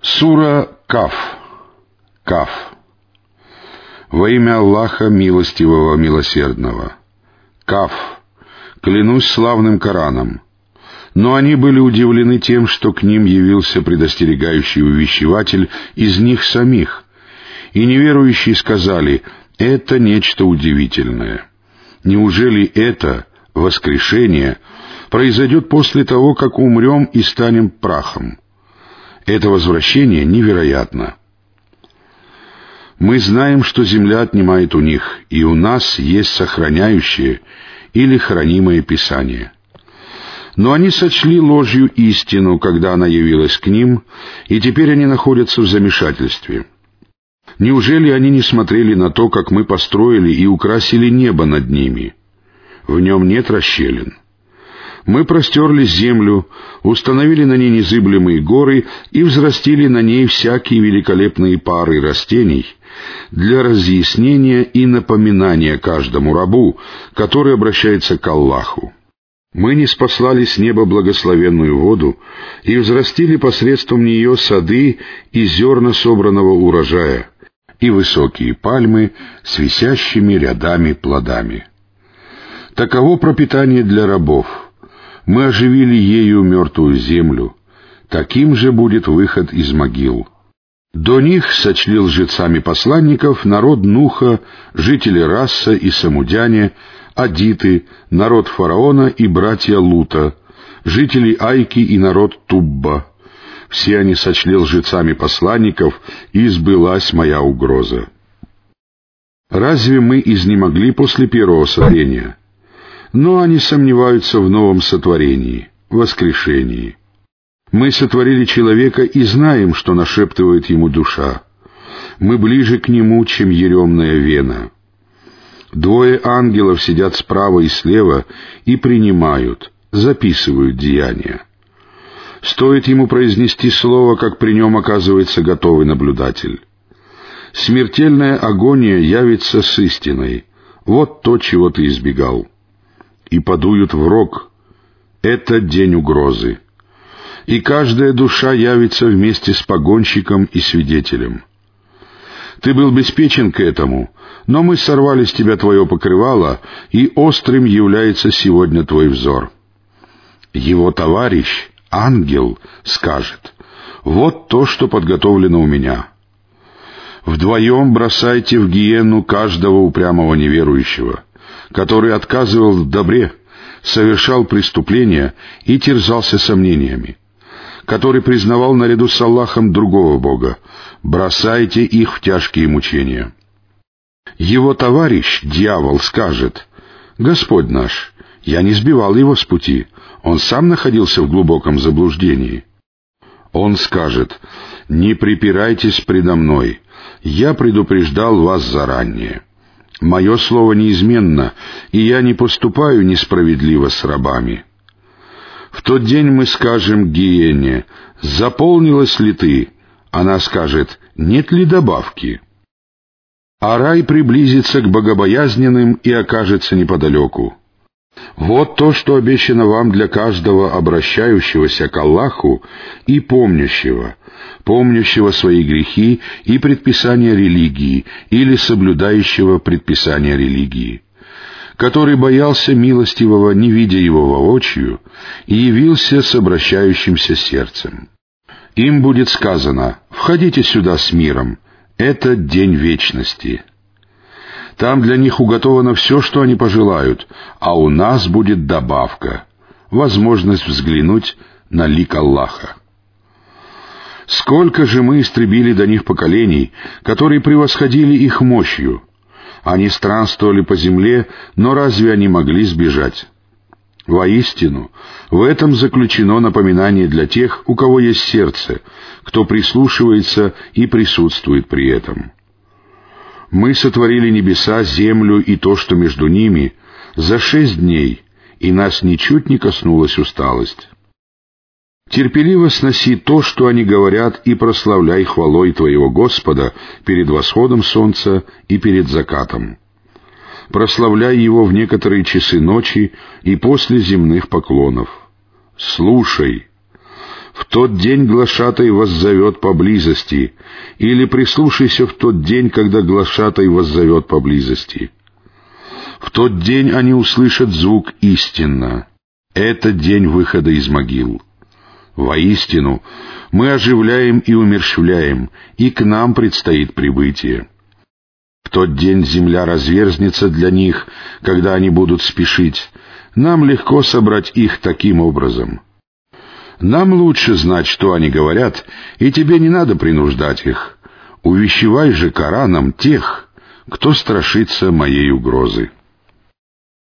Сура Каф. Каф. Во имя Аллаха Милостивого Милосердного. Каф. Клянусь славным Кораном. Но они были удивлены тем, что к ним явился предостерегающий увещеватель из них самих. И неверующие сказали, это нечто удивительное. Неужели это, воскрешение, произойдет после того, как умрем и станем прахом? Это возвращение невероятно. Мы знаем, что земля отнимает у них, и у нас есть сохраняющее или хранимое Писание. Но они сочли ложью истину, когда она явилась к ним, и теперь они находятся в замешательстве. Неужели они не смотрели на то, как мы построили и украсили небо над ними? В нем нет расщелин. Мы простерли землю, установили на ней незыблемые горы и взрастили на ней всякие великолепные пары растений для разъяснения и напоминания каждому рабу, который обращается к Аллаху. Мы не спаслали с неба благословенную воду и взрастили посредством нее сады и зерна собранного урожая, и высокие пальмы с висящими рядами плодами. Таково пропитание для рабов — мы оживили ею мертвую землю. Таким же будет выход из могил. До них сочли лжецами посланников народ Нуха, жители Расса и Самудяне, Адиты, народ фараона и братья Лута, жители Айки и народ Тубба. Все они сочли лжецами посланников, и сбылась моя угроза. Разве мы изнемогли после первого сотворения? Но они сомневаются в новом сотворении, воскрешении. Мы сотворили человека и знаем, что нашептывает ему душа. Мы ближе к нему, чем еремная вена. Двое ангелов сидят справа и слева и принимают, записывают деяния. Стоит ему произнести слово, как при нем оказывается готовый наблюдатель. Смертельная агония явится с истиной. Вот то, чего ты избегал и подуют в рог. Это день угрозы. И каждая душа явится вместе с погонщиком и свидетелем. Ты был беспечен к этому, но мы сорвали с тебя твое покрывало, и острым является сегодня твой взор. Его товарищ, ангел, скажет, «Вот то, что подготовлено у меня». Вдвоем бросайте в гиену каждого упрямого неверующего — который отказывал в добре, совершал преступления и терзался сомнениями, который признавал наряду с Аллахом другого Бога, бросайте их в тяжкие мучения. Его товарищ, дьявол, скажет, «Господь наш, я не сбивал его с пути, он сам находился в глубоком заблуждении». Он скажет, «Не припирайтесь предо мной, я предупреждал вас заранее». Мое слово неизменно, и я не поступаю несправедливо с рабами. В тот день мы скажем Гиене, заполнилась ли ты? Она скажет, нет ли добавки? А рай приблизится к богобоязненным и окажется неподалеку. Вот то, что обещано вам для каждого обращающегося к Аллаху и помнящего, помнящего свои грехи и предписания религии или соблюдающего предписания религии, который боялся милостивого, не видя его воочию, и явился с обращающимся сердцем. Им будет сказано «Входите сюда с миром, это день вечности». Там для них уготовано все, что они пожелают, а у нас будет добавка — возможность взглянуть на лик Аллаха. Сколько же мы истребили до них поколений, которые превосходили их мощью. Они странствовали по земле, но разве они могли сбежать? Воистину, в этом заключено напоминание для тех, у кого есть сердце, кто прислушивается и присутствует при этом. Мы сотворили небеса, землю и то, что между ними, за шесть дней, и нас ничуть не коснулась усталость. Терпеливо сноси то, что они говорят, и прославляй хвалой Твоего Господа перед восходом солнца и перед закатом. Прославляй Его в некоторые часы ночи и после земных поклонов. Слушай, тот день глашатай воззовет поблизости, или прислушайся в тот день, когда глашатай воззовет поблизости. В тот день они услышат звук истинно. Это день выхода из могил. Воистину, мы оживляем и умерщвляем, и к нам предстоит прибытие. В тот день земля разверзнется для них, когда они будут спешить. Нам легко собрать их таким образом. Нам лучше знать, что они говорят, и тебе не надо принуждать их. Увещевай же Кораном тех, кто страшится моей угрозы.